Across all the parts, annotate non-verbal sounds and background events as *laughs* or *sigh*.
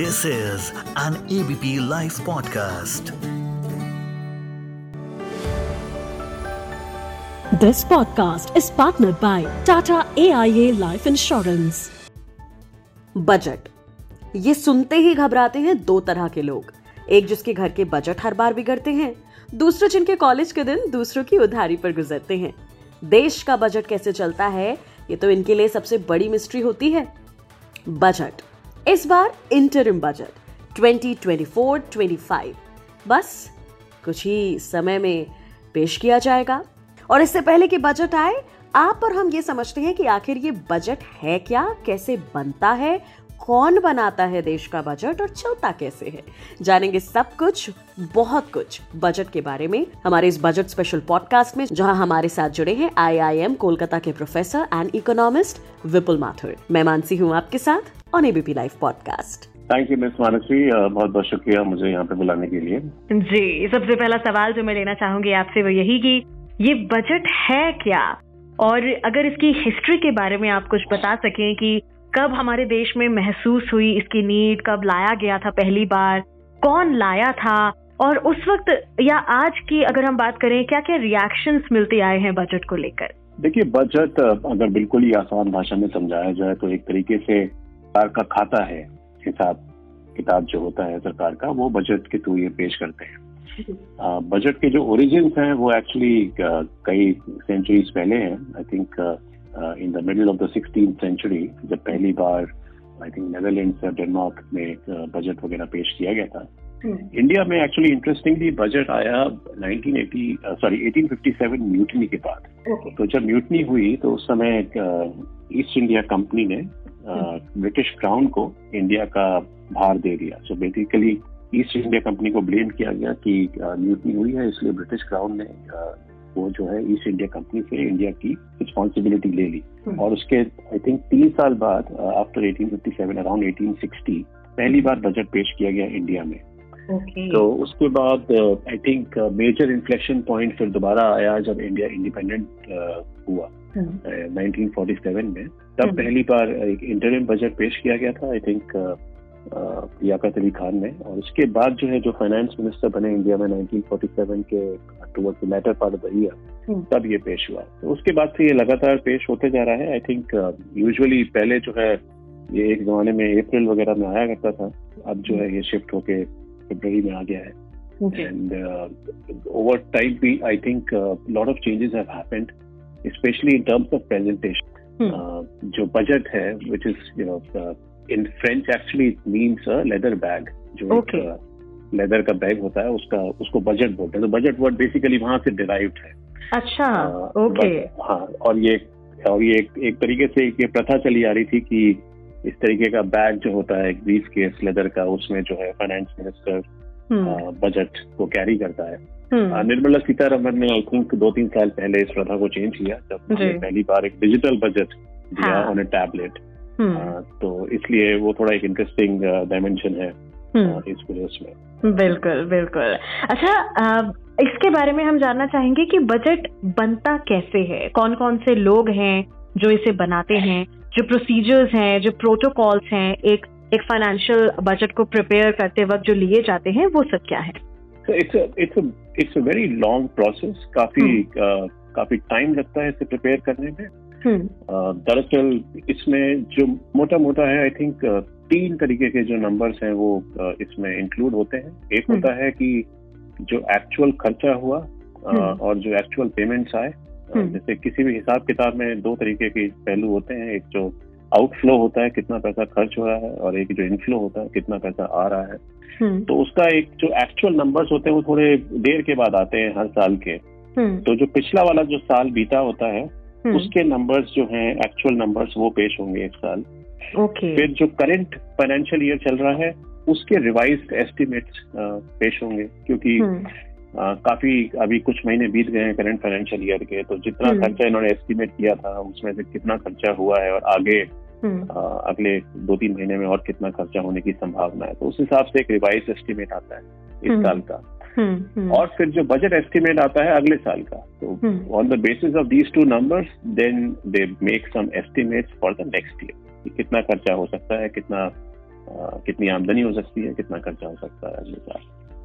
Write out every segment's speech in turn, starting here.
This is an ABP live podcast This podcast is partnered by Tata AIA Life Insurance. Budget ये सुनते ही घबराते हैं दो तरह के लोग। एक जिसके घर के बजट हर बार बिगड़ते हैं दूसरे जिनके कॉलेज के दिन दूसरों की उधारी पर गुजरते हैं। देश का बजट कैसे चलता है ये तो इनके लिए सबसे बड़ी मिस्ट्री होती है। बजट इस बार इंटरिम बजट 2024-25 बस, कुछ ही समय में पेश किया जाएगा। और इससे पहले कि बजट आए, आप और हम ये समझते हैं कि आखिर ये बजट है क्या, कैसे बनता है, कौन बनाता है देश का बजट और चलता कैसे है। जानेंगे सब कुछ, बहुत कुछ बजट के बारे में हमारे इस बजट स्पेशल पॉडकास्ट में, जहाँ हमारे साथ जुड़े हैं आईआईएम कोलकाता के professor and economist Vipul Mathur. मैं मानसी हूँ आपके साथ। On ABP live podcast thank you miss Mansi बहुत बहुत शुक्रिया मुझे यहाँ पे बुलाने के लिए। जी सबसे पहला सवाल जो मैं लेना चाहूँगी आपसे वो यही कि ये बजट है क्या? और अगर इसकी हिस्ट्री के बारे में आप कुछ बता सकें कि कब हमारे देश में महसूस हुई इसकी नीड कब लाया गया था पहली बार कौन लाया था और उस वक्त या आज की अगर हम बात करें क्या क्या रिएक्शंस मिलते आए हैं बजट को लेकर? देखिए बजट अगर बिल्कुल ही आसान भाषा में समझाया जाए तो एक तरीके से सरकार का खाता है हिसाब किताब जो होता है सरकार का वो बजट के थ्रू ये पेश करते हैं। बजट के जो ओरिजिन हैं वो एक्चुअली कई सेंचुरीज पहले हैं। I think in the middle of the sixteen century जब पहली बार आई थिंक नेदरलैंड और डेनमार्क में बजट वगैरह पेश किया गया था। इंडिया में एक्चुअली इंटरेस्टिंगली बजट आया 1980 सॉरी 1857 म्यूटनी के बाद। तो जब म्यूटनी हुई तो उस समय ईस्ट इंडिया कंपनी ने ब्रिटिश क्राउन को इंडिया का भार दे दिया। So basically East India Company को ब्लेम किया गया कि म्यूटनी हुई है इसलिए ब्रिटिश क्राउन ने वो जो है ईस्ट इंडिया कंपनी से इंडिया की रिस्पॉन्सिबिलिटी ले ली। और उसके आई थिंक तीन साल बाद आफ्टर 1857 अराउंड 1860 पहली बार बजट पेश किया गया इंडिया में। Okay. तो उसके बाद I think major inflection point फिर दोबारा आया जब इंडिया इंडिपेंडेंट हुआ। uh, 1947 में तब पहली बार एक इंटरिम बजट पेश किया गया था आई थिंक लियाकत अली खान ने। और उसके बाद जो है जो फाइनेंस मिनिस्टर बने इंडिया में 1947 के towards the latter part of the year तब ये पेश हुआ। तो उसके बाद से ये लगातार पेश होते जा रहा है। आई थिंक यूजुअली पहले जो है ये एक जमाने में अप्रैल वगैरह में आया करता था। अब जो है ये शिफ्ट होके फरवरी में आ गया है। एंड ओवर टाइम भी I think lot of changes have happened specially in terms of presentation जो बजट है which is you know in French actually means a leather bag जो Okay. एक लेदर का बैग होता है उसका उसको बजट बोलते हैं। तो बजट वर्ड बेसिकली वहाँ से डिराइव्ड है। अच्छा ओके but- हाँ और ये और ये एक, एक तरीके से ये प्रथा चली आ रही थी कि इस तरीके का बैग जो होता है एक ब्रीफ केस लेदर का उसमें जो है फाइनेंस मिनिस्टर बजट को कैरी करता है। हम्म। निर्मला सीतारमन ने आई थिंक दो तीन साल पहले इस प्रथा को चेंज किया जब पहली बार एक डिजिटल बजट दिया हाँ। On a tablet hmm. तो इसलिए वो थोड़ा एक इंटरेस्टिंग डायमेंशन है हम्म। इस वजह में बिल्कुल बिल्कुल। अच्छा इसके बारे में हम जानना चाहेंगे कि बजट बनता कैसे है? कौन कौन से लोग हैं जो इसे बनाते हैं जो प्रोसीजर्स हैं जो प्रोटोकॉल्स हैं? एक एक फाइनेंशियल बजट को प्रिपेयर करते वक्त जो लिए जाते हैं वो सब क्या है? It's it's it's a very long process काफ़ी काफ़ी टाइम लगता है इसे प्रिपेयर करने में। हम्म। दरअसल इसमें जो मोटा मोटा है आई थिंक तीन तरीके के जो नंबर्स हैं वो इसमें इंक्लूड होते हैं। एक हम्म। होता है कि जो एक्चुअल खर्चा हुआ हम्म। और जो एक्चुअल पेमेंट्स आए हम्म। जैसे किसी भी हिसाब किताब में दो तरीके के पहलू होते हैं। एक जो आउटफ्लो होता है कितना पैसा खर्च हो रहा है और एक जो इनफ्लो होता है कितना पैसा आ रहा है। हम्म। तो उसका एक जो एक्चुअल नंबर्स होते हैं वो थोड़े देर के बाद आते हैं हर साल के। हम्म। तो जो पिछला वाला जो साल बीता होता है हम्म, उसके नंबर्स जो हैं एक्चुअल नंबर्स वो पेश होंगे एक साल। ओके फिर जो करंट फाइनेंशियल ईयर चल रहा है उसके रिवाइज्ड एस्टिमेट्स पेश होंगे क्योंकि आ, काफ़ी अभी कुछ महीने बीत गए हैं करंट फाइनेंशियल ईयर के तो जितना हम्म। खर्चा इन्होंने एस्टिमेट किया था उसमें से कितना खर्चा हुआ है और आगे हम्म, आ, अगले दो तीन महीने में और कितना खर्चा होने की संभावना है तो उस हिसाब से एक रिवाइज एस्टिमेट आता है इस हम्म। साल का और फिर जो बजट एस्टिमेट आता है अगले साल का तो। On the basis of these two numbers then they make some estimates for the next year कितना खर्चा हो सकता है कितना आ, कितनी आमदनी हो सकती है कितना खर्चा हो सकता है अगले साल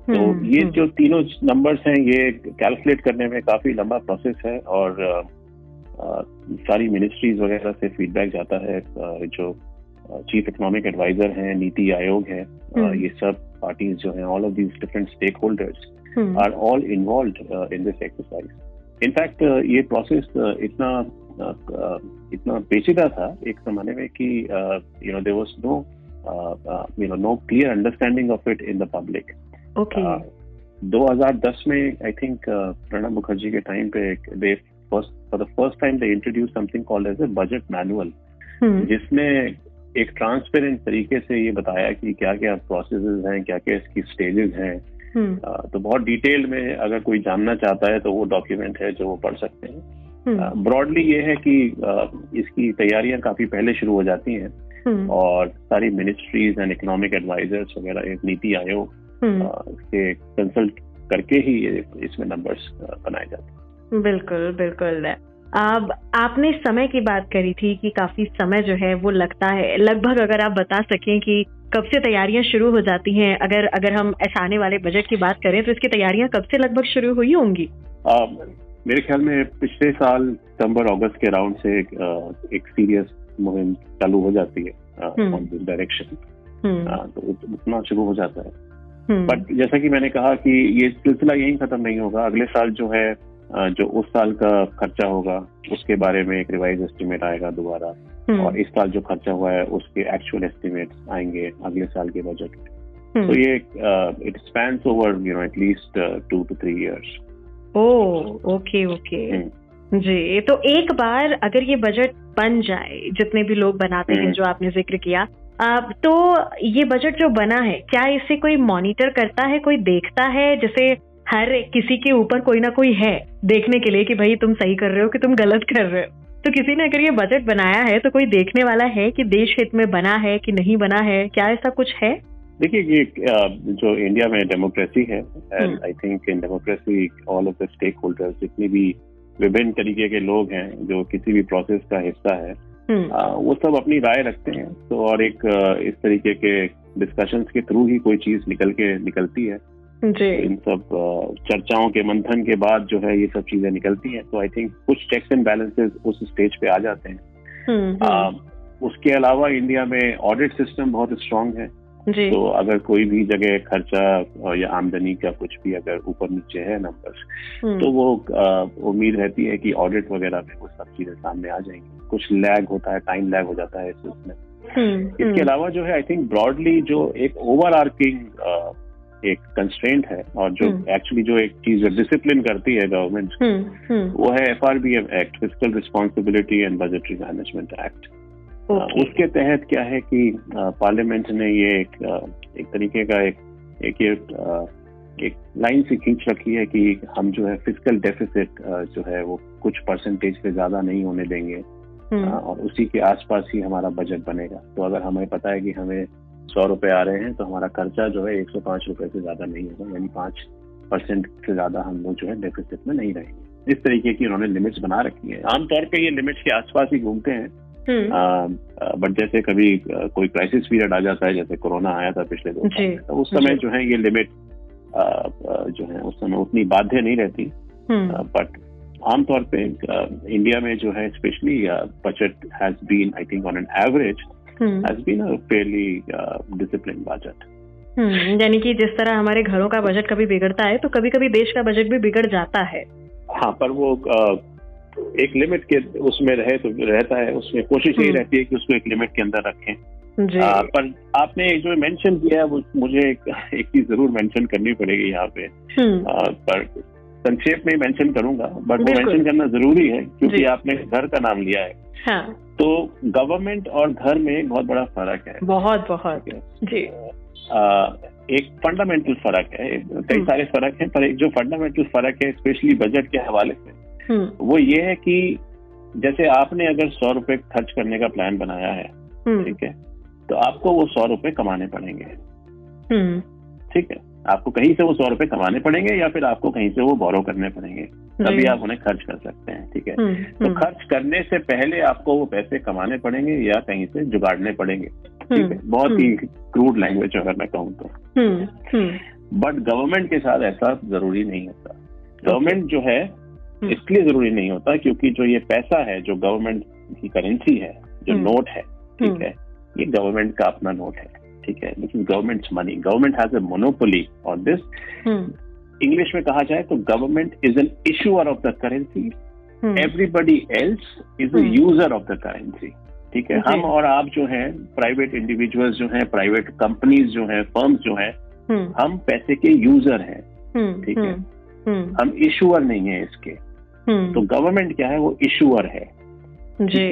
तो हम्म, ये हम्म, जो तीनों नंबर्स हैं ये कैलकुलेट करने में काफ़ी लंबा प्रोसेस है और अ, सारी मिनिस्ट्रीज वगैरह से फीडबैक जाता है जो चीफ इकोनॉमिक एडवाइजर हैं नीति आयोग है हम्म। ये सब पार्टीज़ जो हैं all of these different stakeholders are all involve in this exercise uh, ये प्रोसेस इतना इतना पेचीदा था एक जमाने में कि you know there was no you know no clear understanding of it in the public okay 2010 में आई थिंक प्रणब मुखर्जी के टाइम पे they first for the first time they introduce something called as a budget manual जिसमें एक transparent तरीके से ये बताया कि क्या क्या प्रोसेसेस हैं क्या क्या इसकी स्टेजेस हैं। हम्म, तो बहुत डिटेल में अगर कोई जानना चाहता है तो वो डॉक्यूमेंट है जो वो पढ़ सकते हैं। ब्रॉडली ये है कि इसकी तैयारियाँ काफ़ी पहले शुरू हो जाती हैं। हम्म, और सारी मिनिस्ट्रीज एंड इकोनॉमिक एडवाइजर्स वगैरह एक नीति आयोग हम्म, से कंसल्ट करके ही ये इसमें नंबर्स बनाए जाते हैं। बिल्कुल बिल्कुल। अब आपने समय की बात करी थी कि काफ़ी समय जो है वो लगता है। लगभग अगर आप बता सकें कि कब से तैयारियाँ शुरू हो जाती हैं अगर अगर हम ऐसा आने वाले बजट की बात करें तो इसकी तैयारियाँ कब से लगभग शुरू हुई होंगी? मेरे ख्याल में पिछले साल सितंबर अगस्त के राउंड से एक, एक सीरियस मुहिम चालू हो जाती है हम्म। डायरेक्शन हम्म, तो उतना शुरू हो जाता है। हम्म, बट जैसा कि मैंने कहा कि ये सिलसिला यहीं खत्म नहीं होगा। अगले साल जो है जो उस साल का खर्चा होगा उसके बारे में एक रिवाइज एस्टिमेट आएगा दोबारा। हम्म, और इस साल जो खर्चा हुआ है उसके एक्चुअल एस्टिमेट आएँगे अगले साल के बजट में हम्म, तो ये it spans over you know at least two two three years O okay okay. जी तो एक बार अगर ये बजट बन जाए जितने भी लोग बनाते हैं। जो आपने ज़िक्र किया अब तो ये बजट जो बना है क्या इसे कोई मॉनिटर करता है कोई देखता है? जैसे हर किसी के ऊपर कोई ना कोई है देखने के लिए कि भाई तुम सही कर रहे हो कि तुम गलत कर रहे हो। तो किसी ने अगर ये बजट बनाया है तो कोई देखने वाला है कि देश हित में बना है कि नहीं बना है? क्या ऐसा कुछ है? देखिए ये जो इंडिया में डेमोक्रेसी है and. I think in democracy all of the stakeholders जितने भी विभिन्न तरीके के लोग हैं जो किसी भी प्रोसेस का हिस्सा है आ, वो सब अपनी राय रखते हैं। तो और एक इस तरीके के डिस्कशंस के थ्रू ही कोई चीज़ निकल के निकलती है। जी। इन सब चर्चाओं के मंथन के बाद जो है ये सब चीज़ें निकलती हैं। तो आई थिंक कुछ चेक्स एंड बैलेंसेस उस स्टेज पे आ जाते हैं। हम्म, आ, उसके अलावा इंडिया में ऑडिट सिस्टम बहुत स्ट्रांग है। जी। तो अगर कोई भी जगह खर्चा या आमदनी का कुछ भी अगर ऊपर नीचे है नंबर्स हम्म, तो वो उम्मीद रहती है कि ऑडिट वगैरह में वो सब चीज़ें सामने आ जाएँगी। कुछ लैग होता है टाइम लैग हो जाता है इस उसमें। हम्म, इसके हम्म, अलावा जो है आई थिंक ब्रॉडली जो एक ओवर आर्किंग एक कंस्ट्रेंट है और जो हम्म। एक्चुअली जो एक चीज़ डिसिप्लिन करती है गवर्नमेंट हम्म, हम्म, वो है F R B M act physical responsibility and budgetary management act उसके तहत क्या है कि पार्लियामेंट ने ये एक एक तरीके का एक एक ये एक लाइन से खींच रखी है कि हम जो है फ़िज़िकल डेफिसिट जो है वो कुछ परसेंटेज से ज़्यादा नहीं होने देंगे। हम्म, और उसी के आसपास ही हमारा बजट बनेगा। तो अगर हमें पता है कि हमें सौ रुपए आ रहे हैं तो हमारा खर्चा जो है एक सौ पाँच रुपए से ज़्यादा नहीं होगा यानी पाँच परसेंट से ज़्यादा हम लोग जो है डेफिसिट में नहीं रहेंगे। इस तरीके की उन्होंने लिमिट्स बना रखी है। आमतौर पर ये लिमिट्स के आसपास ही घूमते हैं। हम्म, बट जैसे कभी कोई क्राइसिस पीरियड आ जाता है जैसे कोरोना आया था पिछले दो साल तो उस समय जो। है ये लिमिट जो है उस समय उतनी बाध्य नहीं रहती। हम्म, बट आमतौर पे इंडिया में जो है specially budget has been I think on an average has been a fairly discipline budget यानी कि जिस तरह हमारे घरों का बजट कभी बिगड़ता है तो कभी कभी देश का बजट भी बिगड़ जाता है। हाँ पर वो uh, एक लिमिट के उसमें रहे तो रहता है उसमें कोशिश यही हम्म। रहती है कि उसको एक लिमिट के अंदर रखें। जी। आ, पर आपने जो मेंशन किया है वो मुझे एक, *laughs* एक चीज़ ज़रूर मेंशन करनी पड़ेगी यहाँ पे। हम्म, आ, पर संक्षेप में मेंशन करूँगा बट वो मेंशन करना ज़रूरी है क्योंकि आपने घर का नाम लिया है। हाँ। तो गवर्नमेंट और घर में बहुत बड़ा फ़र्क है। बहुत बहुत। जी। आ, एक फंडामेंटल फ़र्क है। कई हम्म। सारे फ़र्क हैं पर एक जो फंडामेंटल फ़र्क है स्पेशली बजट के हवाले से हम्म, वो ये है कि जैसे आपने अगर सौ रुपए खर्च करने का प्लान बनाया है हम्म, ठीक है? तो आपको वो सौ रुपए कमाने पड़ेंगे। ठीक है? आपको कहीं से वो सौ रुपए कमाने पड़ेंगे या फिर आपको कहीं से वो बोरो करने पड़ेंगे। तभी आप उन्हें खर्च कर सकते हैं ठीक है? हम्म, तो हम्म, खर्च करने से पहले आपको वो पैसे कमाने पड़ेंगे या कहीं से जुगाड़ने पड़ेंगे ठीक है? बहुत ही क्रूड लैंग्वेज अगर मैं कहूँ तो। हम्म, हम्म, बट गवर्नमेंट के साथ ऐसा ज़रूरी नहीं होता। गवर्नमेंट जो है हम्म। इसलिए ज़रूरी नहीं होता क्योंकि जो ये पैसा है जो गवर्नमेंट की करेंसी है जो हम्म। नोट है ठीक हम्म। है? ये गवर्नमेंट का अपना नोट है। ठीक है this is government's money government has a monopoly on this English में कहा जाए तो government is an issuer of the currency everybody else is a. User of the currency ठीक है हम और आप जो हैं प्राइवेट इंडिविजुअल्स जो हैं प्राइवेट कंपनीज़ जो हैं फर्म्स जो हैं हम्म, हम पैसे के यूज़र हैं. हम्म, ठीक है। हम्म, हम इशूअर नहीं है इसके. तो गवर्नमेंट क्या है? वो इशूअर है. जी.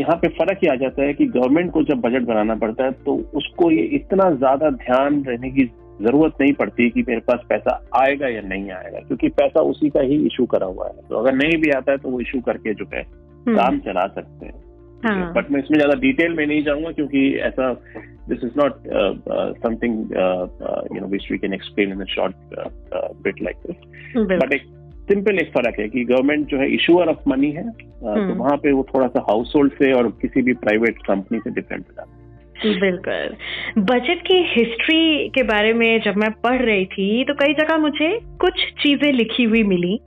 यहाँ पे फ़र्क ही आ जाता है कि गवर्नमेंट को जब बजट बनाना पड़ता है तो उसको ये इतना ज़्यादा ध्यान रहने की ज़रूरत नहीं पड़ती कि मेरे पास पैसा आएगा या नहीं आएगा क्योंकि पैसा उसी का ही इशू करा हुआ है। तो अगर नहीं भी आता है तो वो इशू करके जो है हम्म, काम चला सकते हैं। हाँ, बट मैं इसमें ज़्यादा डिटेल में नहीं जाऊँगा क्योंकि ऐसा this is not something you know which we can explain in short bit like this but एक सिंपल एक फ़र्क है कि गवर्नमेंट जो है इशूअर ऑफ़ मनी है तो हम्म। वहाँ पे वो थोड़ा सा हाउस होल्ड से और किसी भी प्राइवेट कंपनी से डिफरेंट हो जाता है। बिल्कुल। बजट की हिस्ट्री के बारे में जब मैं पढ़ रही थी तो कई जगह मुझे कुछ चीज़ें लिखी हुई मिली।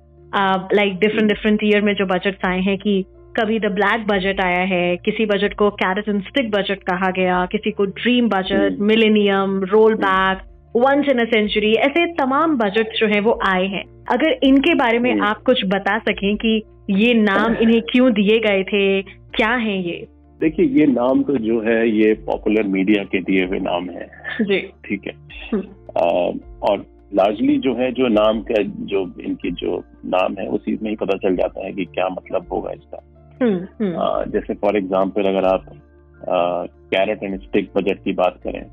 लाइक डिफरेंट डिफरेंट ईयर में जो बजट आए हैं कि कभी द ब्लैक बजट आया है किसी बजट को कैरेट एंड स्टिक बजट कहा गया किसी को dream budget. Millennium roll back once in a century ऐसे तमाम बजट जो है वो आए हैं। अगर इनके बारे में हम्म। आप कुछ बता सकें कि ये नाम *laughs* इन्हें क्यों दिए गए थे क्या है ये? देखिए ये नाम तो जो है ये पॉपुलर मीडिया के दिए हुए नाम है। जी। ठीक है। हम्म। अ, और लार्जली जो है जो नाम का जो इनके जो नाम है उसी में ही पता चल जाता है कि क्या मतलब होगा इसका। हम्म अ, जैसे फॉर एग्जांपल अगर आप कैरेट एंड स्टिक बजट की बात करें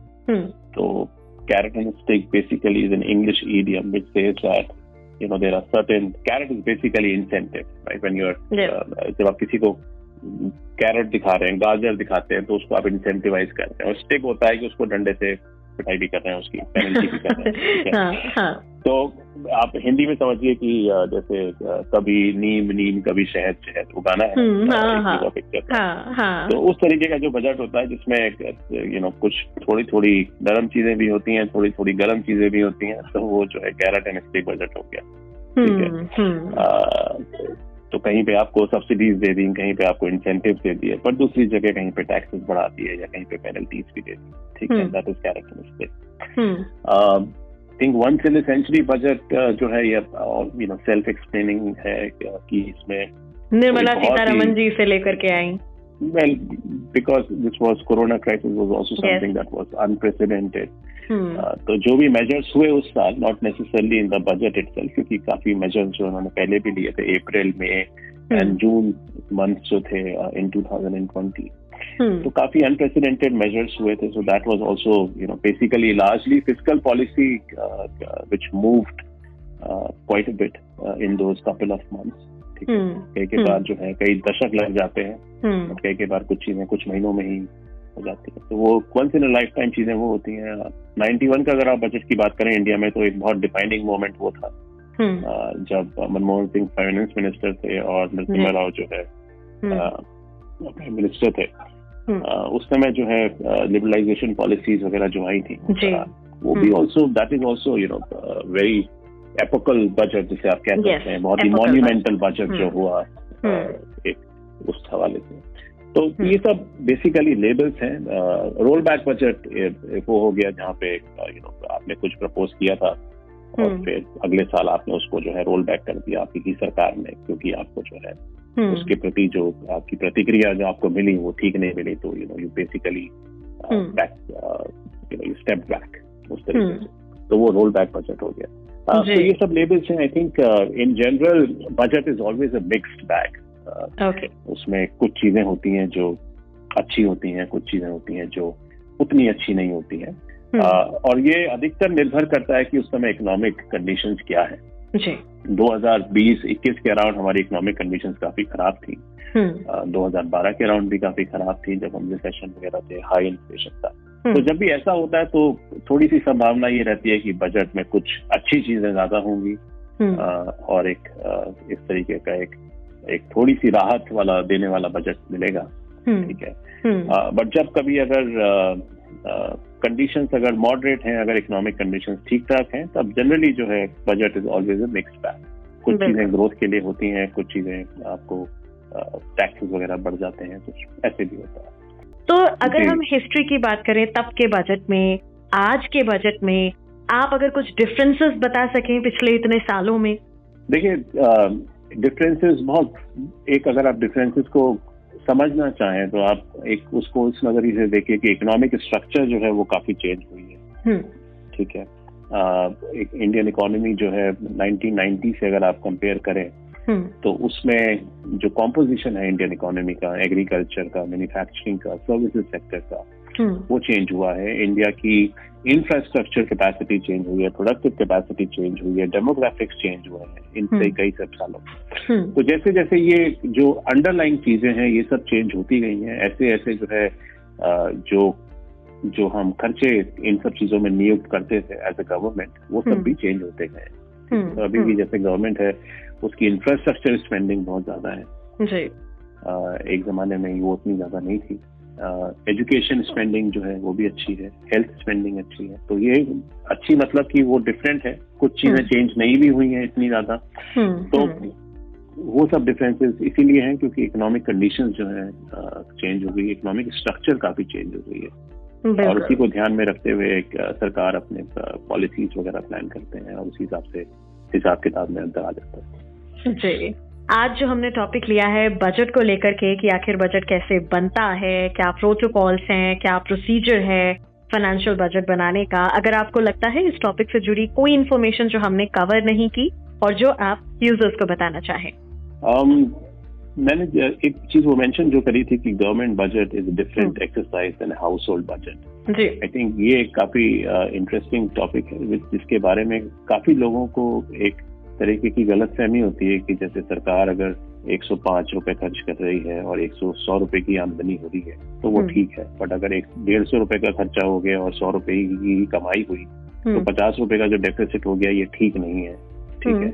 तो carrot and stick basically is an English idiom which says that you know there are certain carrot is basically incentive right when you're Yeah. uh, जब आप किसी को कैरेट दिखा रहे हैं गाजर दिखाते हैं तो उसको आप इंसेंटिवाइज करते हैं और स्टिक होता है कि उसको डंडे से पिटाई भी कर रहे हैं उसकी पेनल्टी भी कर रहे हैं ठीक है? *laughs* हाँ हाँ तो आप हिंदी में समझिए कि जैसे कभी नीम नीम कभी शहद शहद वो गाना है हम्म, हाँ, हाँ। हाँ हाँ तो उस तरीके का जो बजट होता है जिसमें यू नो कुछ थोड़ी थोड़ी नरम चीज़ें भी होती हैं थोड़ी थोड़ी गर्म चीज़ें भी होती हैं तो वो जो है कैरेट एंड स्टिक बजट हो गया ठीक है। तो कहीं पे आपको सब्सिडीज दे दी कहीं पे आपको इंसेंटिव दे दिए पर दूसरी जगह कहीं पे टैक्सेस बढ़ा दिए या कहीं पे पेनल्टीज भी दे दी ठीक है। That is carrot and stick hmm. Think once in century budget जो है ये यू नो सेल्फ एक्सप्लेनिंग है कि इसमें निर्मला सीतारमन जी से लेकर के आई। Well because this was corona crisis was also Yes. something that was unprecedented. Hmm Uh, तो जो भी मेजर्स हुए उस साल not necessarily in the budget itself क्योंकि काफ़ी मेजर्स जो उन्होंने पहले भी लिए थे अप्रैल में एंड जून मंथ जो थे इन 2020 हम्म तो काफ़ी अनप्रेसिडेंटेड मेजर्स हुए थे so that was also you know basically largely physical policy which moved quite a bit in those couple of months ठीक है। हम्म। कई के हम्म। बाद जो है कई दशक लग जाते हैं। हम्म। और कई के बार कुछ चीज़ें कुछ महीनों में ही हो जाती है। तो वो वंस इन लाइफ टाइम चीज़ें वो होती हैं। 91 का अगर आप बजट की बात करें इंडिया में तो एक बहुत डिफाइनिंग मोमेंट वो था। हम्म। जब मनमोहन सिंह फाइनेंस मिनिस्टर थे और नरसिम्हा राव जो है हम्म। प्राइम मिनिस्टर थे। हम्म। उस समय जो है लिबरलाइजेशन पॉलिसीज़ वगैरह जो आई थी वो भी हम्म। Also that is also you know very epochal budget जिसे आप कह Yes, सकते हैं बहुत ही मॉन्यूमेंटल बजट जो हम्म। हुआ हम्म। एक उस हवाले से तो ये सब बेसिकली लेबल्स हैं रोल बैक बजट वो हो गया जहाँ पे यू नो आपने कुछ प्रपोज किया था और हम्म। फिर अगले साल आपने उसको जो है रोल बैक कर दिया आपकी ही सरकार ने क्योंकि आपको जो है हम्म उसके प्रति जो आपकी प्रतिक्रिया जो आपको मिली वो ठीक नहीं मिली तो you know you basically hmm. Back you know you step back उस तरीके हम्म। से तो वो रोल बैक बजट हो गया Uh। तो ये सब लेबल्स हैं I think in general budget is always a mixed bag okay उसमें कुछ चीज़ें होती हैं जो अच्छी होती हैं कुछ चीज़ें होती हैं जो उतनी अच्छी नहीं होती हैं। हम्म। आ, और ये अधिकतर निर्भर करता है कि उस समय इकोनॉमिक कंडीशन क्या है। जी। 2020-21 के अराउंड हमारी इकोनॉमिक कंडीशंस काफ़ी खराब थी। हम्म। आ, 2012 के अराउंड भी काफ़ी खराब थी जब हम रिसेशन वगैरह थे हाई इन्फ्लेशन था। तो हम्म। जब भी ऐसा होता है तो थोड़ी सी संभावना ये रहती है कि बजट में कुछ अच्छी चीज़ें ज़्यादा होंगी। हम्म। और एक इस तरीके का एक एक थोड़ी सी राहत वाला देने वाला बजट मिलेगा। हम्म, ठीक है? बट जब कभी अगर कंडीशंस अगर मॉडरेट हैं अगर इकोनॉमिक कंडीशन ठीक ठाक हैं तब जनरली जो है budget is always a mix bag कुछ चीज़ें ग्रोथ के लिए होती हैं कुछ चीज़ें आपको टैक्सेस वगैरह बढ़ जाते हैं कुछ ऐसे भी होता है। तो अगर हम हिस्ट्री की बात करें तब के बजट में आज के बजट में आप अगर कुछ डिफरेंसेस बता सकें पिछले इतने सालों में? देखिए डिफरेंसेस बहुत एक अगर आप डिफरेंसेस को समझना चाहें तो आप एक उसको इस नज़रिए से देखिए कि इकोनॉमिक स्ट्रक्चर जो है वो काफ़ी चेंज हुई है। हम्म, ठीक है? अ, एक इंडियन इकोनॉमी जो है 1990 से अगर आप कंपेयर करें तो उसमें जो कॉम्पोजिशन है इंडियन इकोनॉमी का एग्रीकल्चर का मैन्युफैक्चरिंग का सर्विसेज़ सेक्टर का हम्म, वो चेंज हुआ है। इंडिया की इंफ्रास्ट्रक्चर कैपेसिटी चेंज हुई है प्रोडक्टिव कैपेसिटी चेंज हुई है डेमोग्राफिक्स चेंज हुए हैं इन हम्म। कई सब सालों हम्म, तो जैसे जैसे ये जो अंडरलाइन चीज़ें हैं ये सब चेंज होती गई हैं ऐसे ऐसे जो है जो जो हम खर्चे इन सब चीज़ों में नियुक्त करते थे एज ए गवर्नमेंट वो सब हम्म। भी चेंज होते गए हम्म, तो अभी भी जैसे गवर्नमेंट है उसकी इंफ्रास्ट्रक्चर स्पेंडिंग बहुत ज़्यादा है। जी। एक जमाने में वो उतनी ज़्यादा नहीं थी। एजुकेशन uh, स्पेंडिंग जो है वो भी अच्छी है हेल्थ स्पेंडिंग अच्छी है। तो ये अच्छी मतलब कि वो डिफरेंट है। कुछ चीज़ें हम्म। चेंज नहीं भी हुई हैं इतनी ज़्यादा। हम्म, तो हम्म, वो सब डिफरेंसेस इसीलिए हैं क्योंकि इकोनॉमिक कंडीशंस जो है चेंज हो गई। इकोनॉमिक स्ट्रक्चर काफ़ी चेंज हो गई है। और उसी को ध्यान में रखते हुए एक सरकार अपने पॉलिसीज़ वगैरह प्लान करते हैं और उसी हिसाब से हिसाब किताब में अंतर आ जाता है। जी। आज जो हमने टॉपिक लिया है बजट को लेकर के कि आखिर बजट कैसे बनता है क्या प्रोटोकॉल्स हैं क्या प्रोसीजर है फाइनेंशियल बजट बनाने का अगर आपको लगता है इस टॉपिक से जुड़ी कोई इन्फॉर्मेशन जो हमने कवर नहीं की और जो आप यूज़र्स को बताना चाहें। Um, मैंने एक चीज़ वो मेंशन जो करी थी कि government budget is different exercise than household budget ji. I think ये एक काफ़ी इंटरेस्टिंग टॉपिक है जिसके बारे में काफ़ी लोगों को एक तरीके की गलत फहमी होती है कि जैसे सरकार अगर 105 रुपए खर्च कर रही है और 100 रुपए की आमदनी हो रही है तो वो हम्म। ठीक है बट अगर एक डेढ़ सौ रुपए का खर्चा हो गया और सौ रुपए की कमाई हुई तो हम्म, पचास रुपए का जो डेफिसिट हो गया ये ठीक नहीं है ठीक हम्म। है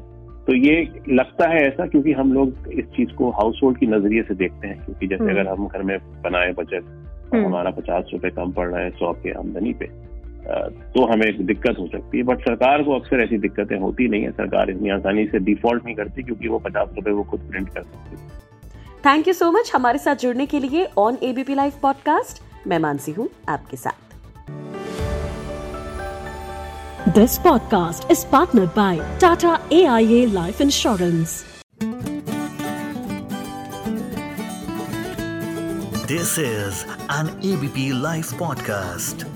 तो ये लगता है ऐसा क्योंकि हम लोग इस चीज़ को हाउस होल्ड की नज़रिए से देखते हैं क्योंकि जैसे हम्म। अगर हम घर में बनाए बजट और हम्म। हमारा पचास रुपए कम पड़ रहा है सौ के आमदनी पे तो हमें एक दिक्कत हो सकती है। बट सरकार को अक्सर ऐसी दिक्कतें होती नहीं है। सरकार इतनी आसानी से डिफ़ॉल्ट नहीं करती क्योंकि वो पचास रुपए वो खुद प्रिंट कर सकती है। थैंक यू सो मच हमारे साथ जुड़ने के लिए ऑन एबीपी लाइव पॉडकास्ट मैं मानसी हूँ आपके साथ। This podcast by Tata A I A life insurance this is an ABP Life podcast.